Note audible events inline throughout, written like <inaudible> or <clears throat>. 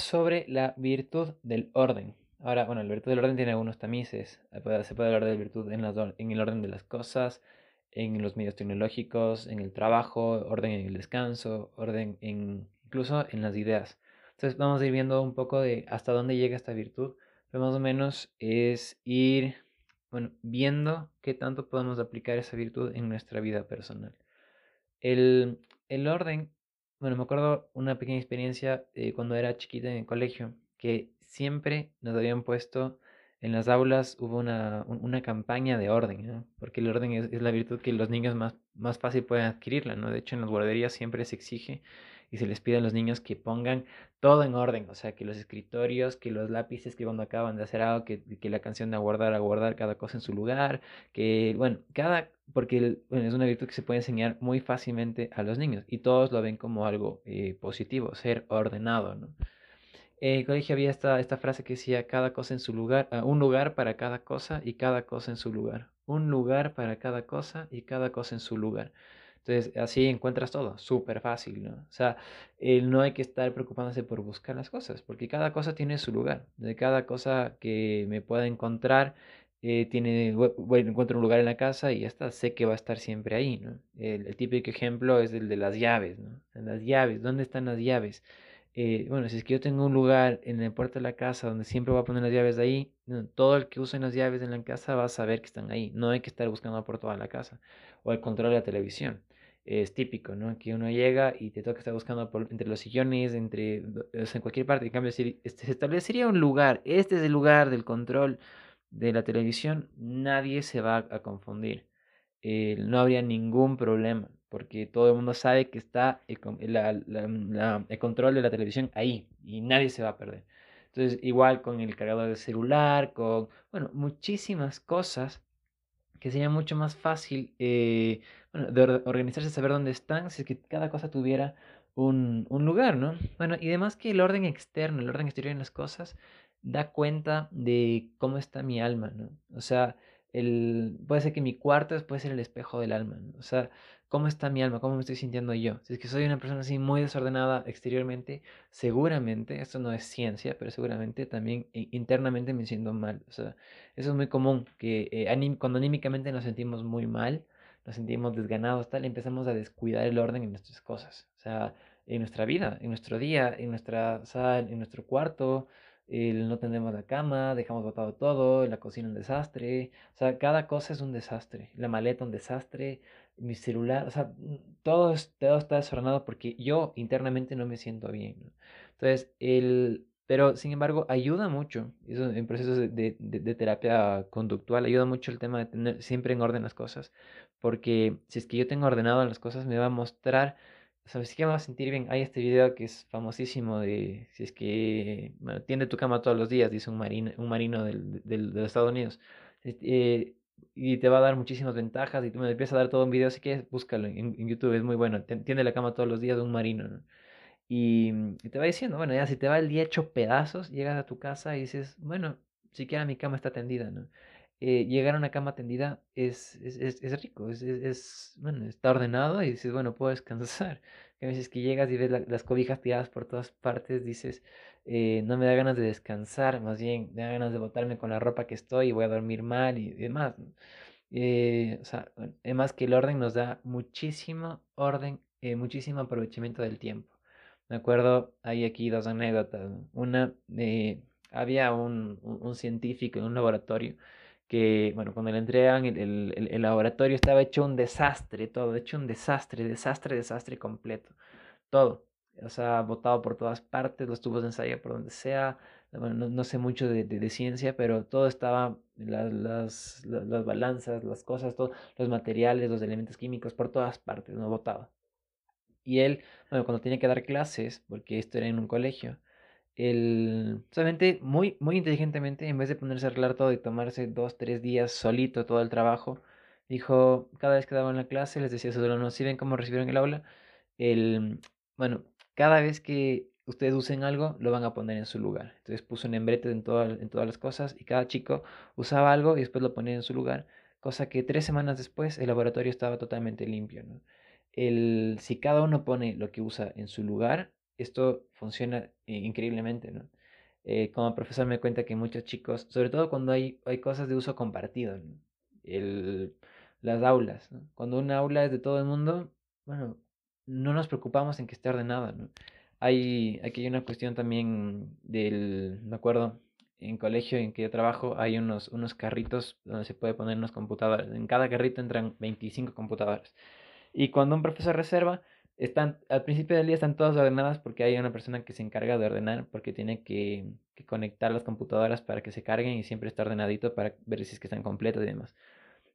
sobre la virtud del orden. Ahora, bueno, la virtud del orden tiene algunos tamices. Se puede hablar de virtud en, en el orden de las cosas, en los medios tecnológicos, en el trabajo, orden en el descanso, orden en, incluso en las ideas. Entonces vamos a ir viendo un poco de hasta dónde llega esta virtud, pero más o menos es ir bueno, viendo qué tanto podemos aplicar esa virtud en nuestra vida personal. El, el orden, bueno, me acuerdo una pequeña experiencia eh, cuando era chiquita en el colegio, que siempre nos habían puesto en las aulas hubo una, una campaña de orden, porque el orden es, es, la virtud que los niños más, más fácil pueden adquirirla, ¿no? De hecho, en las guarderías siempre se exige y se les pide a los niños que pongan todo en orden, o sea, que los escritorios, que los lápices que cuando acaban de hacer algo, que, que la canción de aguardar, aguardar cada cosa en su lugar, que, bueno, cada, porque es una virtud que se puede enseñar muy fácilmente a los niños y todos lo ven como algo eh, positivo, ser ordenado, ¿no? En el colegio había esta, esta frase que decía cada cosa en su lugar, uh, un lugar para cada cosa y cada cosa en su lugar. Un lugar para cada cosa y cada cosa en su lugar. Entonces, así encuentras todo, súper fácil, ¿no? O sea, no hay que estar preocupándose por buscar las cosas, porque cada cosa tiene su lugar. De cada cosa que me pueda encontrar, eh, tiene, bueno, encuentro un lugar en la casa y ya está, sé que va a estar siempre ahí, ¿no? El, típico ejemplo es el de las llaves, ¿no? Las llaves, ¿dónde están las llaves? Eh, bueno, si es que yo tengo un lugar en la puerta de la casa donde siempre voy a poner las llaves de ahí, todo el que use las llaves en la casa va a saber que están ahí. No hay que estar buscando por toda la casa. O el control de la televisión es típico, ¿no? Que uno llega y te toca estar buscando por, entre los sillones, entre, o sea, en cualquier parte. En cambio, si este, se establecería un lugar, este es el lugar del control de la televisión, nadie se va a confundir. Eh, no habría ningún problema, porque todo el mundo sabe que está el, el control de la televisión ahí y nadie se va a perder. Entonces, igual con el cargador de celular, con, bueno, muchísimas cosas que sería mucho más fácil eh, bueno, de organizarse, saber dónde están, si es que cada cosa tuviera un, un, lugar, ¿no? Bueno, y además que el orden externo, el orden exterior en las cosas, da cuenta de cómo está mi alma, ¿no? O sea, el, puede ser que mi cuarto puede ser el espejo del alma, ¿no? O sea, cómo está mi alma, cómo me estoy sintiendo yo. Si es que soy una persona así muy desordenada exteriormente, seguramente, esto no es ciencia, pero seguramente también internamente me siento mal. O sea, eso es muy común, que eh, cuando anímicamente nos sentimos muy mal, nos sentimos desganados, tal, empezamos a descuidar el orden en nuestras cosas. O sea, en nuestra vida, en nuestro día, en nuestra sala, en nuestro cuarto, no tenemos la cama, dejamos botado todo, la cocina un desastre, o sea, cada cosa es un desastre, la maleta un desastre, mi celular, o sea, todo, todo está desordenado porque yo internamente no me siento bien. Entonces, el, pero sin embargo, ayuda mucho, eso en procesos de, de, de, terapia conductual, ayuda mucho el tema de tener siempre en orden las cosas, porque si es que yo tengo ordenado las cosas, me va a mostrar ¿Sabes qué me va a sentir bien? Hay este video que es famosísimo de si es que bueno, tiende tu cama todos los días, dice un marino, un marino del, del, de los Estados Unidos. Eh, y te va a dar muchísimas ventajas y tú me empiezas a dar todo un video, así que búscalo en, YouTube, es muy bueno. Tiende la cama todos los días de un marino. ¿no? Y, y, te va diciendo, bueno, ya si te va el día hecho pedazos, llegas a tu casa y dices, bueno, siquiera mi cama está tendida, ¿no? Eh, llegar a una cama tendida es, es, es, es rico, es, bueno, está ordenado y dices, bueno, puedo descansar. <laughs> A veces que llegas y ves las cobijas tiradas por todas partes, dices, eh, no me da ganas de descansar, más bien me da ganas de botarme con la ropa que estoy y voy a dormir mal y demás. Eh, o sea, además que el orden nos da muchísimo orden, eh, muchísimo aprovechamiento del tiempo. Me acuerdo, hay aquí dos anécdotas. Una, había un, un, un científico en un laboratorio que, bueno, cuando le entregan el, el, el, laboratorio estaba hecho un desastre, todo, hecho un desastre, desastre, desastre completo, todo, o sea, botado por todas partes, los tubos de ensayo por donde sea, bueno, no, no sé mucho de, de, de, ciencia, pero todo estaba, las, las, las, balanzas, las cosas, todos los materiales, los elementos químicos, por todas partes, no botado. Y él, bueno, cuando tenía que dar clases, porque esto era en un colegio, el, solamente muy, muy inteligentemente, en vez de ponerse a arreglar todo y tomarse dos, tres días solito todo el trabajo, dijo, cada vez que daba en la clase, les decía a sus alumnos, si ven cómo recibieron el aula, el, bueno, cada vez que ustedes usen algo, lo van a poner en su lugar. Entonces puso un embrete en, en todas las cosas y cada chico usaba algo y después lo ponía en su lugar, cosa que tres semanas después el laboratorio estaba totalmente limpio. El, si cada uno pone lo que usa en su lugar, esto funciona increíblemente, ¿no? Eh, como profesor me cuenta que muchos chicos, sobre todo cuando hay, hay cosas de uso compartido, el, las aulas, cuando una aula es de todo el mundo, bueno, no nos preocupamos en que esté ordenada. Hay, aquí hay una cuestión también del, me acuerdo, en colegio en que yo trabajo hay unos, unos carritos donde se puede poner unos computadores. En cada carrito entran 25 computadores. Y cuando un profesor reserva, están, al principio del día están todas ordenadas porque hay una persona que se encarga de ordenar porque tiene que, que, conectar las computadoras para que se carguen y siempre está ordenadito para ver si es que están completas y demás.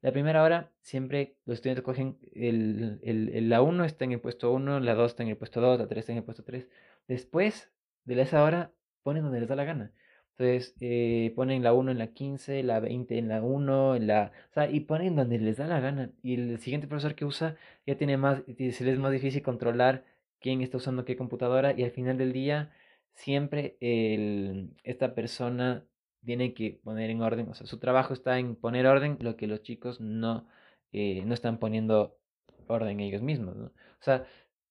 La primera hora siempre los estudiantes cogen el, el, la 1 está en el puesto 1, la 2 está en el puesto 2, la 3 está en el puesto 3. Después de esa hora ponen donde les da la gana. Entonces eh, ponen la 1 en la 15, la 20 en la 1, en la, o sea, y ponen donde les da la gana. Y el siguiente profesor que usa ya tiene más, se les es más difícil controlar quién está usando qué computadora y al final del día siempre el, esta persona tiene que poner en orden, o sea, su trabajo está en poner orden, lo que los chicos no, eh, no están poniendo orden ellos mismos. O sea,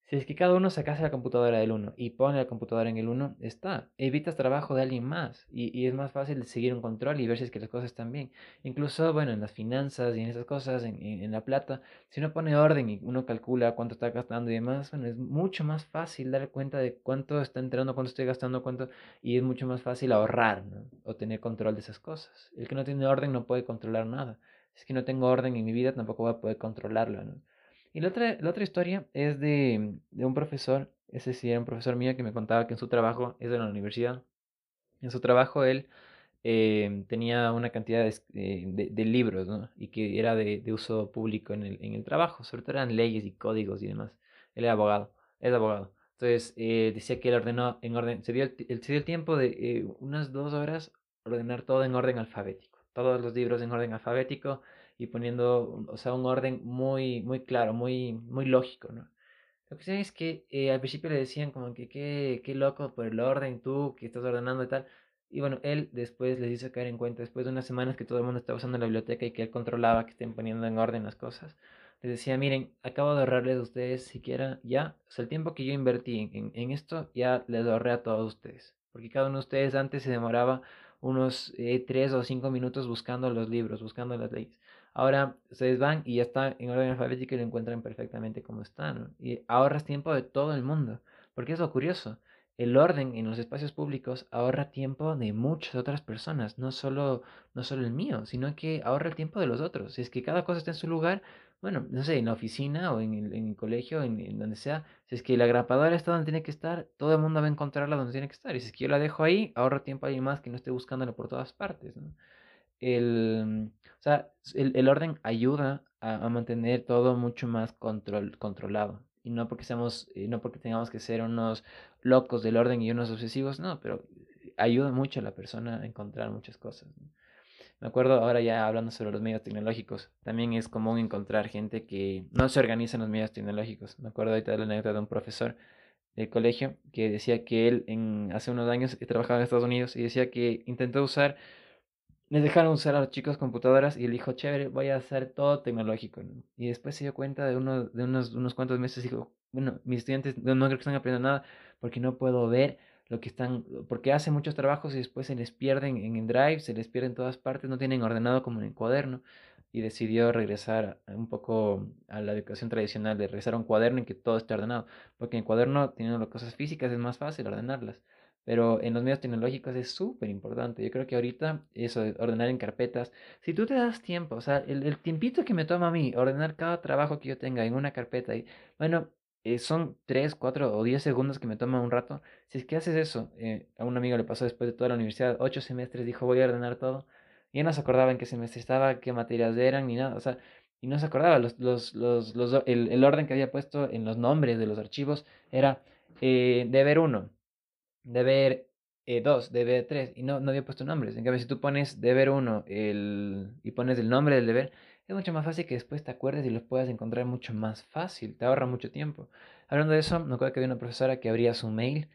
si es que cada uno sacase la computadora del uno y pone la computadora en el uno, está. Evitas trabajo de alguien más y, y, es más fácil seguir un control y ver si es que las cosas están bien. Incluso, bueno, en las finanzas y en esas cosas, en, en, la plata, si uno pone orden y uno calcula cuánto está gastando y demás, bueno, es mucho más fácil dar cuenta de cuánto está entrando, cuánto estoy gastando, cuánto, y es mucho más fácil ahorrar ¿no? o tener control de esas cosas. El que no tiene orden no puede controlar nada. Si es que no tengo orden en mi vida, tampoco voy a poder controlarlo. ¿no? Y la otra, la otra historia es de, de, un profesor, ese sí era un profesor mío que me contaba que en su trabajo, es de la universidad, en su trabajo él eh, tenía una cantidad de, eh, de, libros. Y que era de, de uso público en el, en el, trabajo, sobre todo eran leyes y códigos y demás. Él era abogado, es abogado. Entonces eh, decía que él ordenó en orden, se dio el, se dio el tiempo de unas dos horas ordenar todo en orden alfabético, todos los libros en orden alfabético y poniendo, o sea, un orden muy, muy claro, muy, muy lógico, ¿no? Lo que sé es que eh, al principio le decían como que qué, qué loco por el orden, tú que estás ordenando y tal. Y bueno, él después les hizo caer en cuenta, después de unas semanas que todo el mundo estaba usando la biblioteca y que él controlaba que estén poniendo en orden las cosas, les decía, miren, acabo de ahorrarles a ustedes siquiera ya, o sea, el tiempo que yo invertí en, en, esto, ya les ahorré a todos ustedes. Porque cada uno de ustedes antes se demoraba unos eh, tres o cinco minutos buscando los libros, buscando las leyes. Ahora ustedes van y ya está en orden alfabético y lo encuentran perfectamente como está, ¿no? Y ahorras tiempo de todo el mundo. Porque es lo curioso. El orden en los espacios públicos ahorra tiempo de muchas otras personas, no solo, no solo el mío, sino que ahorra el tiempo de los otros. Si es que cada cosa está en su lugar, bueno, no sé, en la oficina o en el, en el colegio, en, en, donde sea, si es que la grapadora está donde tiene que estar, todo el mundo va a encontrarla donde tiene que estar. Y si es que yo la dejo ahí, ahorro tiempo a alguien más que no esté buscándola por todas partes. El, o sea, el, el orden ayuda a, a, mantener todo mucho más control, controlado. Y no porque seamos, eh, no porque tengamos que ser unos locos del orden y unos obsesivos, no, pero ayuda mucho a la persona a encontrar muchas cosas. Me acuerdo ahora ya hablando sobre los medios tecnológicos, también es común encontrar gente que no se organiza en los medios tecnológicos. Me acuerdo ahorita de la anécdota de un profesor del colegio que decía que él en, hace unos años trabajaba en Estados Unidos y decía que intentó usar les dejaron usar a los chicos computadoras y él dijo, chévere, voy a hacer todo tecnológico. ¿no? Y después se dio cuenta de, uno, de unos, unos cuantos meses y dijo, bueno, mis estudiantes no, creo que están aprendiendo nada porque no puedo ver lo que están, porque hacen muchos trabajos y después se les pierden en el drive, se les pierden en todas partes, no tienen ordenado como en el cuaderno. Y decidió regresar un poco a la educación tradicional, de regresar a un cuaderno en que todo esté ordenado. Porque en el cuaderno, teniendo las cosas físicas, es más fácil ordenarlas. Pero en los medios tecnológicos es súper importante. Yo creo que ahorita eso de ordenar en carpetas, si tú te das tiempo, o sea, el, el, tiempito que me toma a mí ordenar cada trabajo que yo tenga en una carpeta, y bueno, eh, son 3, 4 o 10 segundos que me toma un rato. Si es que haces eso, eh, a un amigo le pasó después de toda la universidad, 8 semestres, dijo voy a ordenar todo. Y no se acordaba en qué semestre estaba, qué materias eran, ni nada. O sea, y no se acordaba. Los, los, los, los el, el, orden que había puesto en los nombres de los archivos era eh, deber 1 deber 2, eh, deber 3, y no, no había puesto nombres. En cambio, si tú pones deber 1 el, y pones el nombre del deber, es mucho más fácil que después te acuerdes y los puedas encontrar mucho más fácil, te ahorra mucho tiempo. Hablando de eso, me acuerdo que había una profesora que abría su mail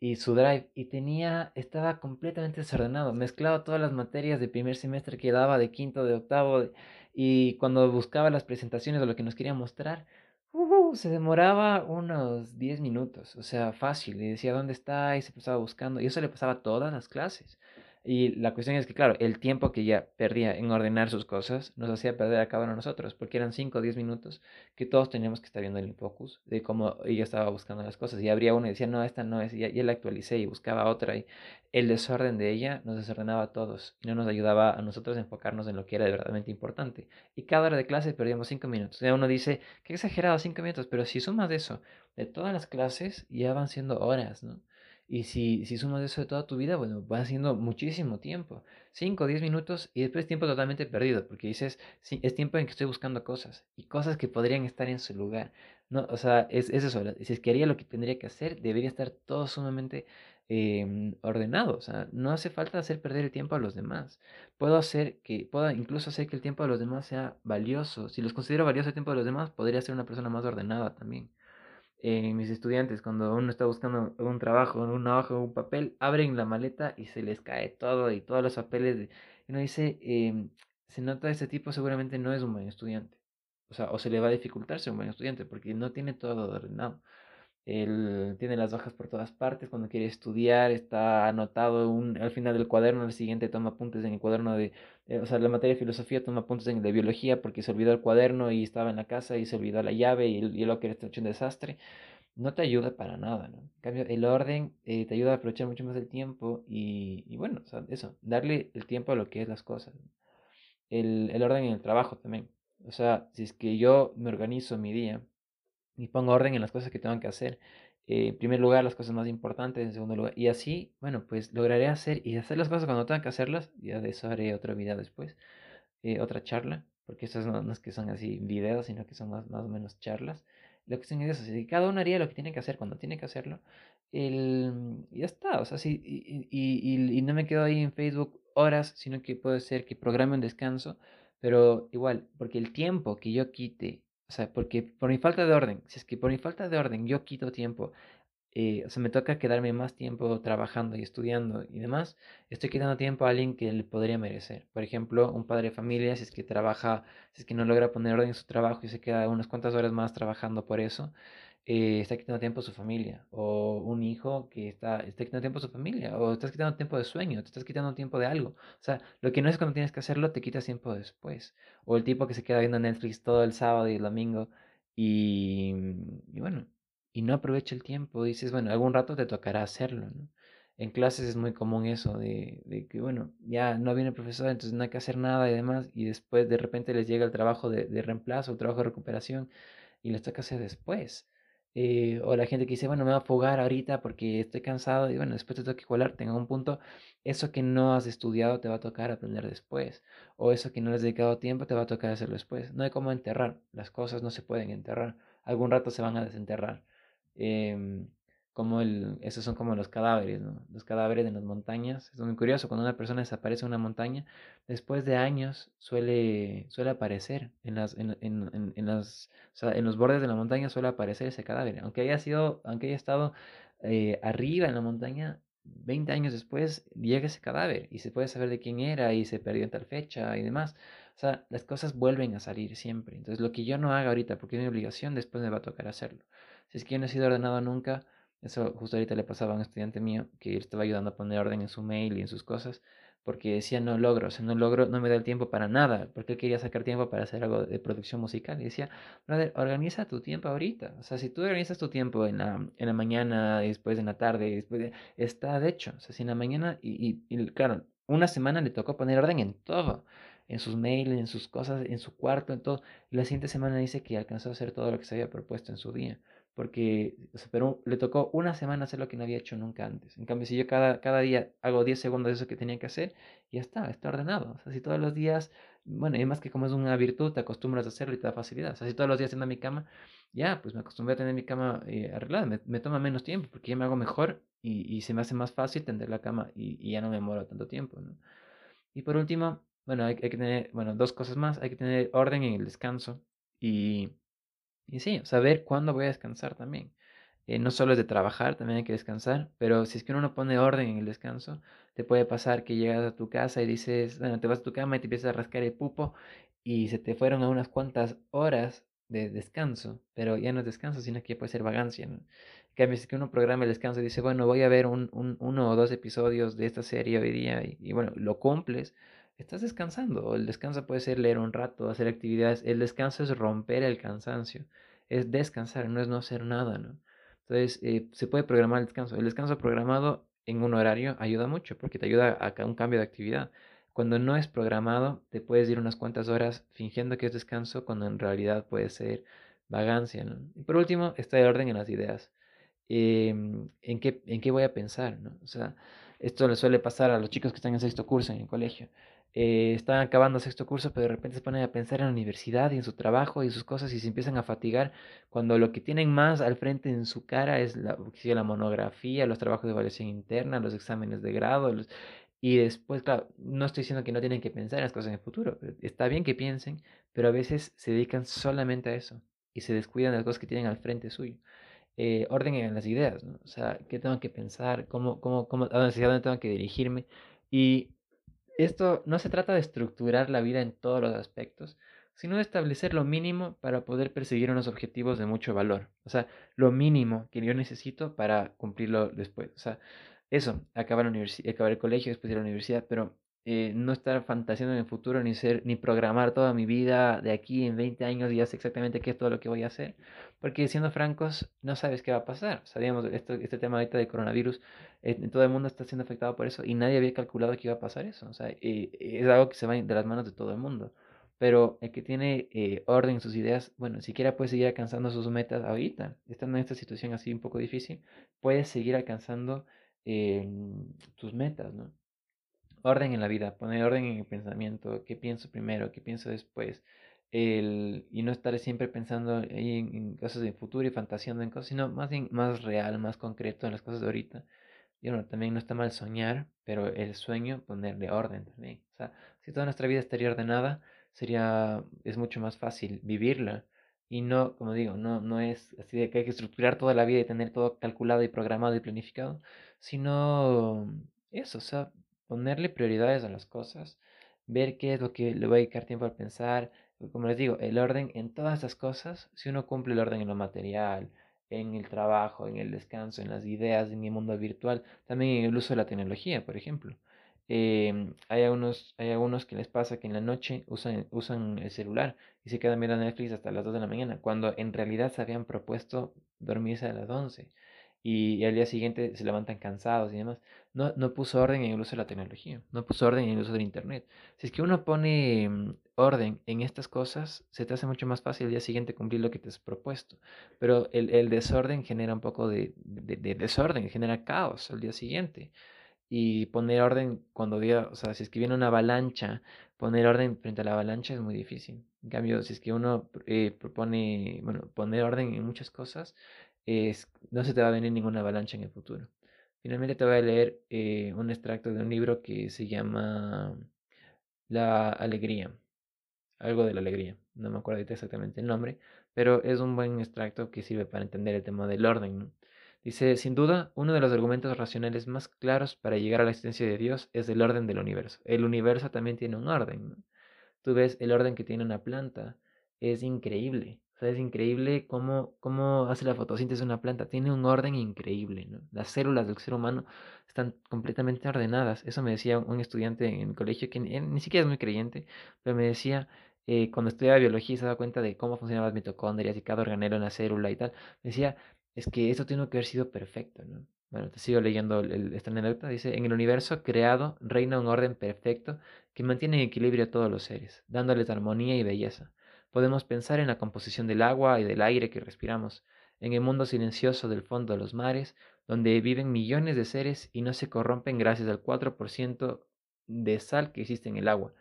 y su drive y tenía, estaba completamente desordenado, mezclado todas las materias de primer semestre que daba, de quinto, de octavo, y cuando buscaba las presentaciones de lo que nos quería mostrar, uh, se demoraba unos 10 minutos, o sea, fácil. Y decía, ¿dónde está? Y se pasaba buscando. Y eso le pasaba a todas las clases. Y la cuestión es que, claro, el tiempo que ya perdía en ordenar sus cosas nos hacía perder a cada uno de nosotros, porque eran 5 o 10 minutos que todos teníamos que estar viendo el focus de cómo ella estaba buscando las cosas. Y habría uno y decía, no, esta no es, y ya, la actualicé y buscaba otra. Y el desorden de ella nos desordenaba a todos y no nos ayudaba a nosotros a enfocarnos en lo que era verdaderamente importante. Y cada hora de clase perdíamos 5 minutos. Y uno dice, qué exagerado, 5 minutos, pero si sumas eso, de todas las clases, ya van siendo horas, ¿no? Y si, si sumas eso de toda tu vida, bueno, va siendo muchísimo tiempo. 5 o 10 minutos y después tiempo totalmente perdido, porque dices, sí, es tiempo en que estoy buscando cosas y cosas que podrían estar en su lugar. No, o sea, es, es eso. Si es que haría lo que tendría que hacer, debería estar todo sumamente em, ordenado. O sea, no hace falta hacer perder el tiempo a los demás. Puedo hacer que, puedo incluso hacer que el tiempo de los demás sea valioso. Si los considero valioso el tiempo de los demás, podría ser una persona más ordenada también eh, mis estudiantes, cuando uno está buscando un trabajo, una hoja un papel, abren la maleta y se les cae todo y todos los papeles. De, uno dice, em, se nota ese tipo seguramente no es un buen estudiante. O sea, o se le va a dificultar ser un buen estudiante porque no tiene todo ordenado. Él tiene las hojas por todas partes, cuando quiere estudiar está anotado un, al final del cuaderno, el siguiente toma apuntes en el cuaderno de, eh, o sea, la materia de filosofía toma apuntes en el de biología porque se olvidó el cuaderno y estaba en la casa y se olvidó la llave y, y lo que era hecho un desastre. No te ayuda para nada, ¿no? En cambio, el orden eh, te ayuda a aprovechar mucho más el tiempo y, bueno, eso, darle el tiempo a lo que es las cosas. El, el orden en el trabajo también. O sea, si es que yo me organizo mi día, y pongo orden en las cosas que tengo que hacer. Eh, en primer lugar, las cosas más importantes, en segundo lugar. Y así, bueno, pues lograré hacer y hacer las cosas cuando tenga que hacerlas. Ya de eso haré otro video después, eh, otra charla, porque estas no, no, es que son así videos, sino que son más, más o menos charlas. Lo que son es eso, si cada uno haría lo que tiene que hacer cuando tiene que hacerlo, el, ya está, o sea, sí, y, y, y no me quedo ahí en Facebook horas, sino que puede ser que programe un descanso, pero igual, porque el tiempo que yo quite o sea, porque por mi falta de orden, si es que por mi falta de orden yo quito tiempo, eh, o sea, me toca quedarme más tiempo trabajando y estudiando y demás, estoy quitando tiempo a alguien que le podría merecer. Por ejemplo, un padre de familia, si es que trabaja, si es que no logra poner orden en su trabajo y se queda unas cuantas horas más trabajando por eso, eh, está quitando tiempo a su familia, o un hijo que está, está quitando tiempo a su familia, o estás quitando tiempo de sueño, te estás quitando tiempo de algo. O sea, lo que no es cuando tienes que hacerlo, te quitas tiempo después. O el tipo que se queda viendo Netflix todo el sábado y el domingo y, y bueno, y no aprovecha el tiempo, dices, bueno, algún rato te tocará hacerlo, ¿no? En clases es muy común eso de, de, que, bueno, ya no viene el profesor, entonces no hay que hacer nada y demás, y después de repente les llega el trabajo de, de reemplazo, el trabajo de recuperación, y les toca hacer después. Eh, o la gente que dice, bueno, me voy a fugar ahorita porque estoy cansado y bueno, después te toca igualar, tenga un punto, eso que no has estudiado te va a tocar aprender después, o eso que no le has dedicado tiempo te va a tocar hacerlo después. No hay cómo enterrar, las cosas no se pueden enterrar, algún rato se van a desenterrar. Eh, como el, esos son como los cadáveres, ¿no? Los cadáveres en las montañas. Es muy curioso, cuando una persona desaparece en una montaña, después de años suele, suele aparecer en las, en, en, en, las, o sea, en los bordes de la montaña suele aparecer ese cadáver. Aunque haya sido, aunque haya estado eh, arriba en la montaña, 20 años después llega ese cadáver y se puede saber de quién era y se perdió en tal fecha y demás. O sea, las cosas vuelven a salir siempre. Entonces, lo que yo no haga ahorita porque es mi obligación, después me va a tocar hacerlo. Si es que yo no he sido ordenado nunca, eso justo ahorita le pasaba a un estudiante mío que estaba ayudando a poner orden en su mail y en sus cosas, porque decía no logro, o sea, no logro, no me da el tiempo para nada, porque él quería sacar tiempo para hacer algo de producción musical. Y decía, brother, organiza tu tiempo ahorita. O sea, si tú organizas tu tiempo en la, en la mañana, después en la tarde, después de, está de hecho. O sea, si en la mañana, y, y, y claro, una semana le tocó poner orden en todo en sus mails, en sus cosas, en su cuarto, en todo. Y la siguiente semana dice que alcanzó a hacer todo lo que se había propuesto en su día porque pero le tocó una semana hacer lo que no había hecho nunca antes. En cambio, si yo cada, cada día hago 10 segundos de eso que tenía que hacer, ya está, está ordenado. O sea, si todos los días, bueno, y más que como es una virtud, te acostumbras a hacerlo y te da facilidad. O sea, si todos los días tengo mi cama, ya, pues me acostumbré a tener mi cama eh, arreglada. Me, toma menos tiempo porque ya me hago mejor y, y se me hace más fácil tender la cama y, ya no me muero tanto tiempo. Y por último, bueno, hay, hay que tener, bueno, dos cosas más. Hay que tener orden en el descanso y y sí, saber cuándo voy a descansar también. Eh, no solo es de trabajar, también hay que descansar, pero si es que uno no pone orden en el descanso, te puede pasar que llegas a tu casa y dices, bueno, te vas a tu cama y te empiezas a rascar el pupo y se te fueron a unas cuantas horas de descanso, pero ya no es descanso, sino que puede ser vagancia. ¿no? Que a veces que uno programa el descanso y dice, bueno, voy a ver un, un, uno o dos episodios de esta serie hoy día y, y, bueno, lo cumples, estás descansando. El descanso puede ser leer un rato, hacer actividades. El descanso es romper el cansancio, es descansar, no es no hacer nada, ¿no? Entonces, eh, se puede programar el descanso. El descanso programado en un horario ayuda mucho porque te ayuda a un cambio de actividad. Cuando no es programado, te puedes ir unas cuantas horas fingiendo que es descanso cuando en realidad puede ser vagancia. Y por último, está el orden en las ideas. Em, ¿en, qué, ¿En qué voy a pensar? O sea, esto le suele pasar a los chicos que están en sexto curso en el colegio. Eh, están acabando sexto curso, pero de repente se ponen a pensar en la universidad y en su trabajo y sus cosas y se empiezan a fatigar cuando lo que tienen más al frente en su cara es la, la monografía, los trabajos de evaluación interna, los exámenes de grado, los, y después, claro, no estoy diciendo que no tienen que pensar en las cosas en el futuro. Está bien que piensen, pero a veces se dedican solamente a eso y se descuidan de las cosas que tienen al frente suyo. Eh, orden en las ideas, ¿no? O sea, qué tengo que pensar, cómo, cómo, cómo, a dónde tengo que dirigirme. Y esto no se trata de estructurar la vida en todos los aspectos, sino de establecer lo mínimo para poder perseguir unos objetivos de mucho valor. O sea, lo mínimo que yo necesito para cumplirlo después. O sea, eso, acabar, la acabar el colegio, después ir a la universidad, pero eh, no estar fantaseando en el futuro, ni ser, ni programar toda mi vida de aquí en 20 años y ya sé exactamente qué es todo lo que voy a hacer. Porque siendo francos, no sabes qué va a pasar. Sabíamos este tema ahorita de coronavirus, eh, todo el mundo está siendo afectado por eso y nadie había calculado que iba a pasar eso. O sea, eh, es algo que se va de las manos de todo el mundo. Pero el que tiene orden en sus ideas, bueno, siquiera puede seguir alcanzando sus metas ahorita. Estando en esta situación así un poco difícil, puede seguir alcanzando tus metas, ¿no? Orden en la vida, poner orden en el pensamiento, qué pienso primero, qué pienso después, el, y no estar siempre pensando en, cosas del futuro y fantaseando en cosas, sino más más real, más concreto en las cosas de ahorita. Y bueno, también no está mal soñar, pero el sueño ponerle orden también. O sea, si toda nuestra vida estaría ordenada, sería, es mucho más fácil vivirla y no, como digo, no, no es así de que hay que estructurar toda la vida y tener todo calculado y programado y planificado, sino eso, o sea, ponerle prioridades a las cosas, ver qué es lo que le va a dedicar tiempo a pensar, como les digo, el orden en todas esas cosas, si uno cumple el orden en lo material, en el trabajo, en el descanso, en las ideas, en el mundo virtual, también en el uso de la tecnología, por ejemplo. Em, hay, algunos, hay algunos que les pasa que en la noche usan, usan el celular y se quedan mirando Netflix hasta las 2 de la mañana, cuando en realidad se habían propuesto dormirse a las 11 y, al día siguiente se levantan cansados y demás. No, no puso orden en el uso de la tecnología, no puso orden en el uso del Internet. Si es que uno pone mm, orden en estas cosas, se te hace mucho más fácil el día siguiente cumplir lo que te has propuesto. Pero el, el desorden genera un poco de, de, de desorden, genera caos al día siguiente y poner orden cuando diga, o sea, si es que viene una avalancha, poner orden frente a la avalancha es muy difícil. En cambio, si es que uno eh, propone, bueno, poner orden en muchas cosas, es, no se te va a venir ninguna avalancha en el futuro. Finalmente te voy a leer eh, un extracto de un libro que se llama La Alegría, algo de la alegría, no me acuerdo exactamente el nombre, pero es un buen extracto que sirve para entender el tema del orden. ¿no? Dice, sin duda, uno de los argumentos racionales más claros para llegar a la existencia de Dios es el orden del universo. El universo también tiene un orden. Tú ves el orden que tiene una planta. Es increíble. O sea, es increíble cómo, cómo hace la fotosíntesis una planta. Tiene un orden increíble. ¿no? Las células del ser humano están completamente ordenadas. Eso me decía un estudiante en el colegio que ni siquiera es muy creyente, pero me decía, eh, cuando estudiaba biología se daba cuenta de cómo funcionaban las mitocondrias y cada organelo en la célula y tal, decía, es que esto tiene que haber sido perfecto, ¿no? Bueno, te sigo leyendo el, esta anécdota. Dice, en el universo creado reina un orden perfecto que mantiene en equilibrio a todos los seres, dándoles armonía y belleza. Podemos pensar en la composición del agua y del aire que respiramos, en el mundo silencioso del fondo de los mares, donde viven millones de seres y no se corrompen gracias al 4% de sal que existe en el agua,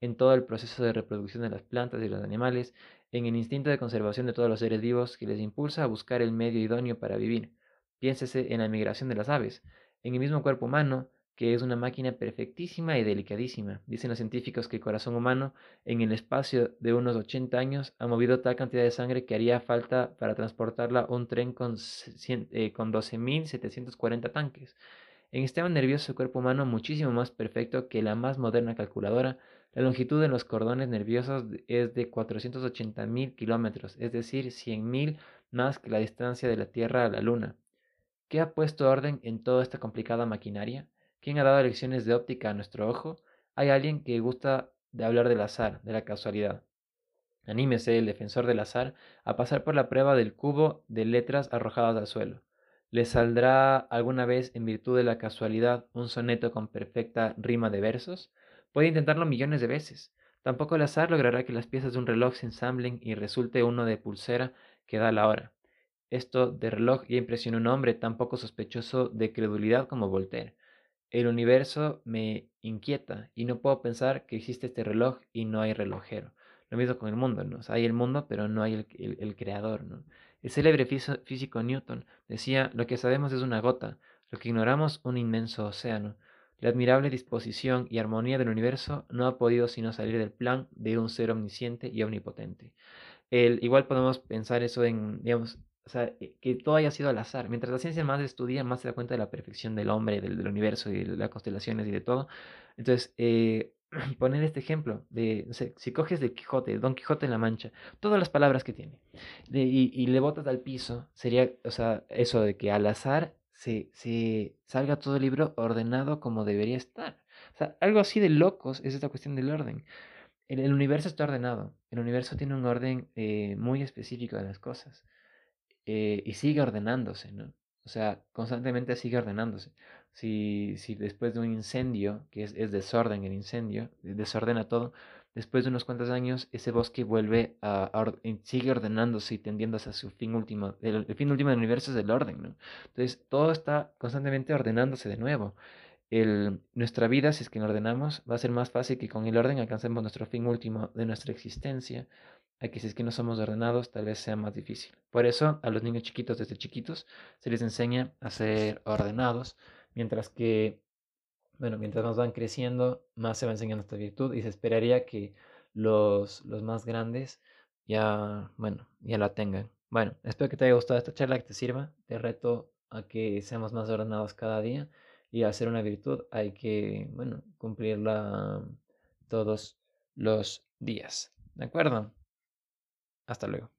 en todo el proceso de reproducción de las plantas y los animales, en el instinto de conservación de todos los seres vivos que les impulsa a buscar el medio idóneo para vivir. Piénsese en la migración de las aves, en el mismo cuerpo humano, que es una máquina perfectísima y delicadísima. Dicen los científicos que el corazón humano, en el espacio de unos 80 años, ha movido tal cantidad de sangre que haría falta para transportarla un tren con, eh, con 12.740 tanques. En sistema nervioso el cuerpo humano, muchísimo más perfecto que la más moderna calculadora, La longitud de los cordones nerviosos es de 480.000 kilómetros, es decir, 100.000 más que la distancia de la Tierra a la Luna. ¿Qué ha puesto orden en toda esta complicada maquinaria? ¿Quién ha dado lecciones de óptica a nuestro ojo? Hay alguien que gusta de hablar del azar, de la casualidad. Anímese el defensor del azar a pasar por la prueba del cubo de letras arrojadas al suelo. ¿Le saldrá alguna vez, en virtud de la casualidad, un soneto con perfecta rima de versos? Puede intentarlo millones de veces. Tampoco el azar logrará que las piezas de un reloj se ensamblen y resulte uno de pulsera que da la hora. Esto de reloj ya impresionó a un hombre tan poco sospechoso de credulidad como Voltaire. El universo me inquieta y no puedo pensar que existe este reloj y no hay relojero. Lo mismo con el mundo, ¿no? hay el mundo, pero no hay el, creador, ¿no? El célebre físico Newton decía, lo que sabemos es una gota, lo que ignoramos un inmenso océano. La admirable disposición y armonía del universo no ha podido sino salir del plan de un ser omnisciente y omnipotente. El, igual podemos pensar eso en, digamos, o sea, eh, que todo haya sido al azar. Mientras la ciencia más estudia, más se da cuenta de la perfección del hombre, del, universo y de las constelaciones y de todo. Entonces, eh, <clears throat> poner este ejemplo de, si coges de Quijote, Don Quijote en la Mancha, todas las palabras que tiene, y, y, le botas al piso, sería, o sea, eso de que al azar se, salga todo el libro ordenado como debería estar. O sea, algo así de locos es esta cuestión del orden. El, universo está ordenado. El universo tiene un orden eh, muy específico de las cosas. Eh, y sigue ordenándose, ¿no? O sea, constantemente sigue ordenándose. Si, si después de un incendio, que es, es desorden el incendio, desordena todo, después de unos cuantos años, ese bosque vuelve a, sigue ordenándose y tendiendo hacia su fin último. El, fin último del universo es el orden, ¿no? Entonces, todo está constantemente ordenándose de nuevo. El, nuestra vida, si es que la ordenamos, va a ser más fácil que con el orden alcancemos nuestro fin último de nuestra existencia. Aquí, si es que no somos ordenados, tal vez sea más difícil. Por eso, a los niños chiquitos, desde chiquitos, se les enseña a ser ordenados, mientras que bueno, mientras nos van creciendo, más se va enseñando esta virtud y se esperaría que los, los más grandes ya, bueno, ya la tengan. Bueno, espero que te haya gustado esta charla, que te sirva. Te reto a que seamos más ordenados cada día y hacer una virtud hay que, bueno, cumplirla todos los días. ¿De acuerdo? Hasta luego.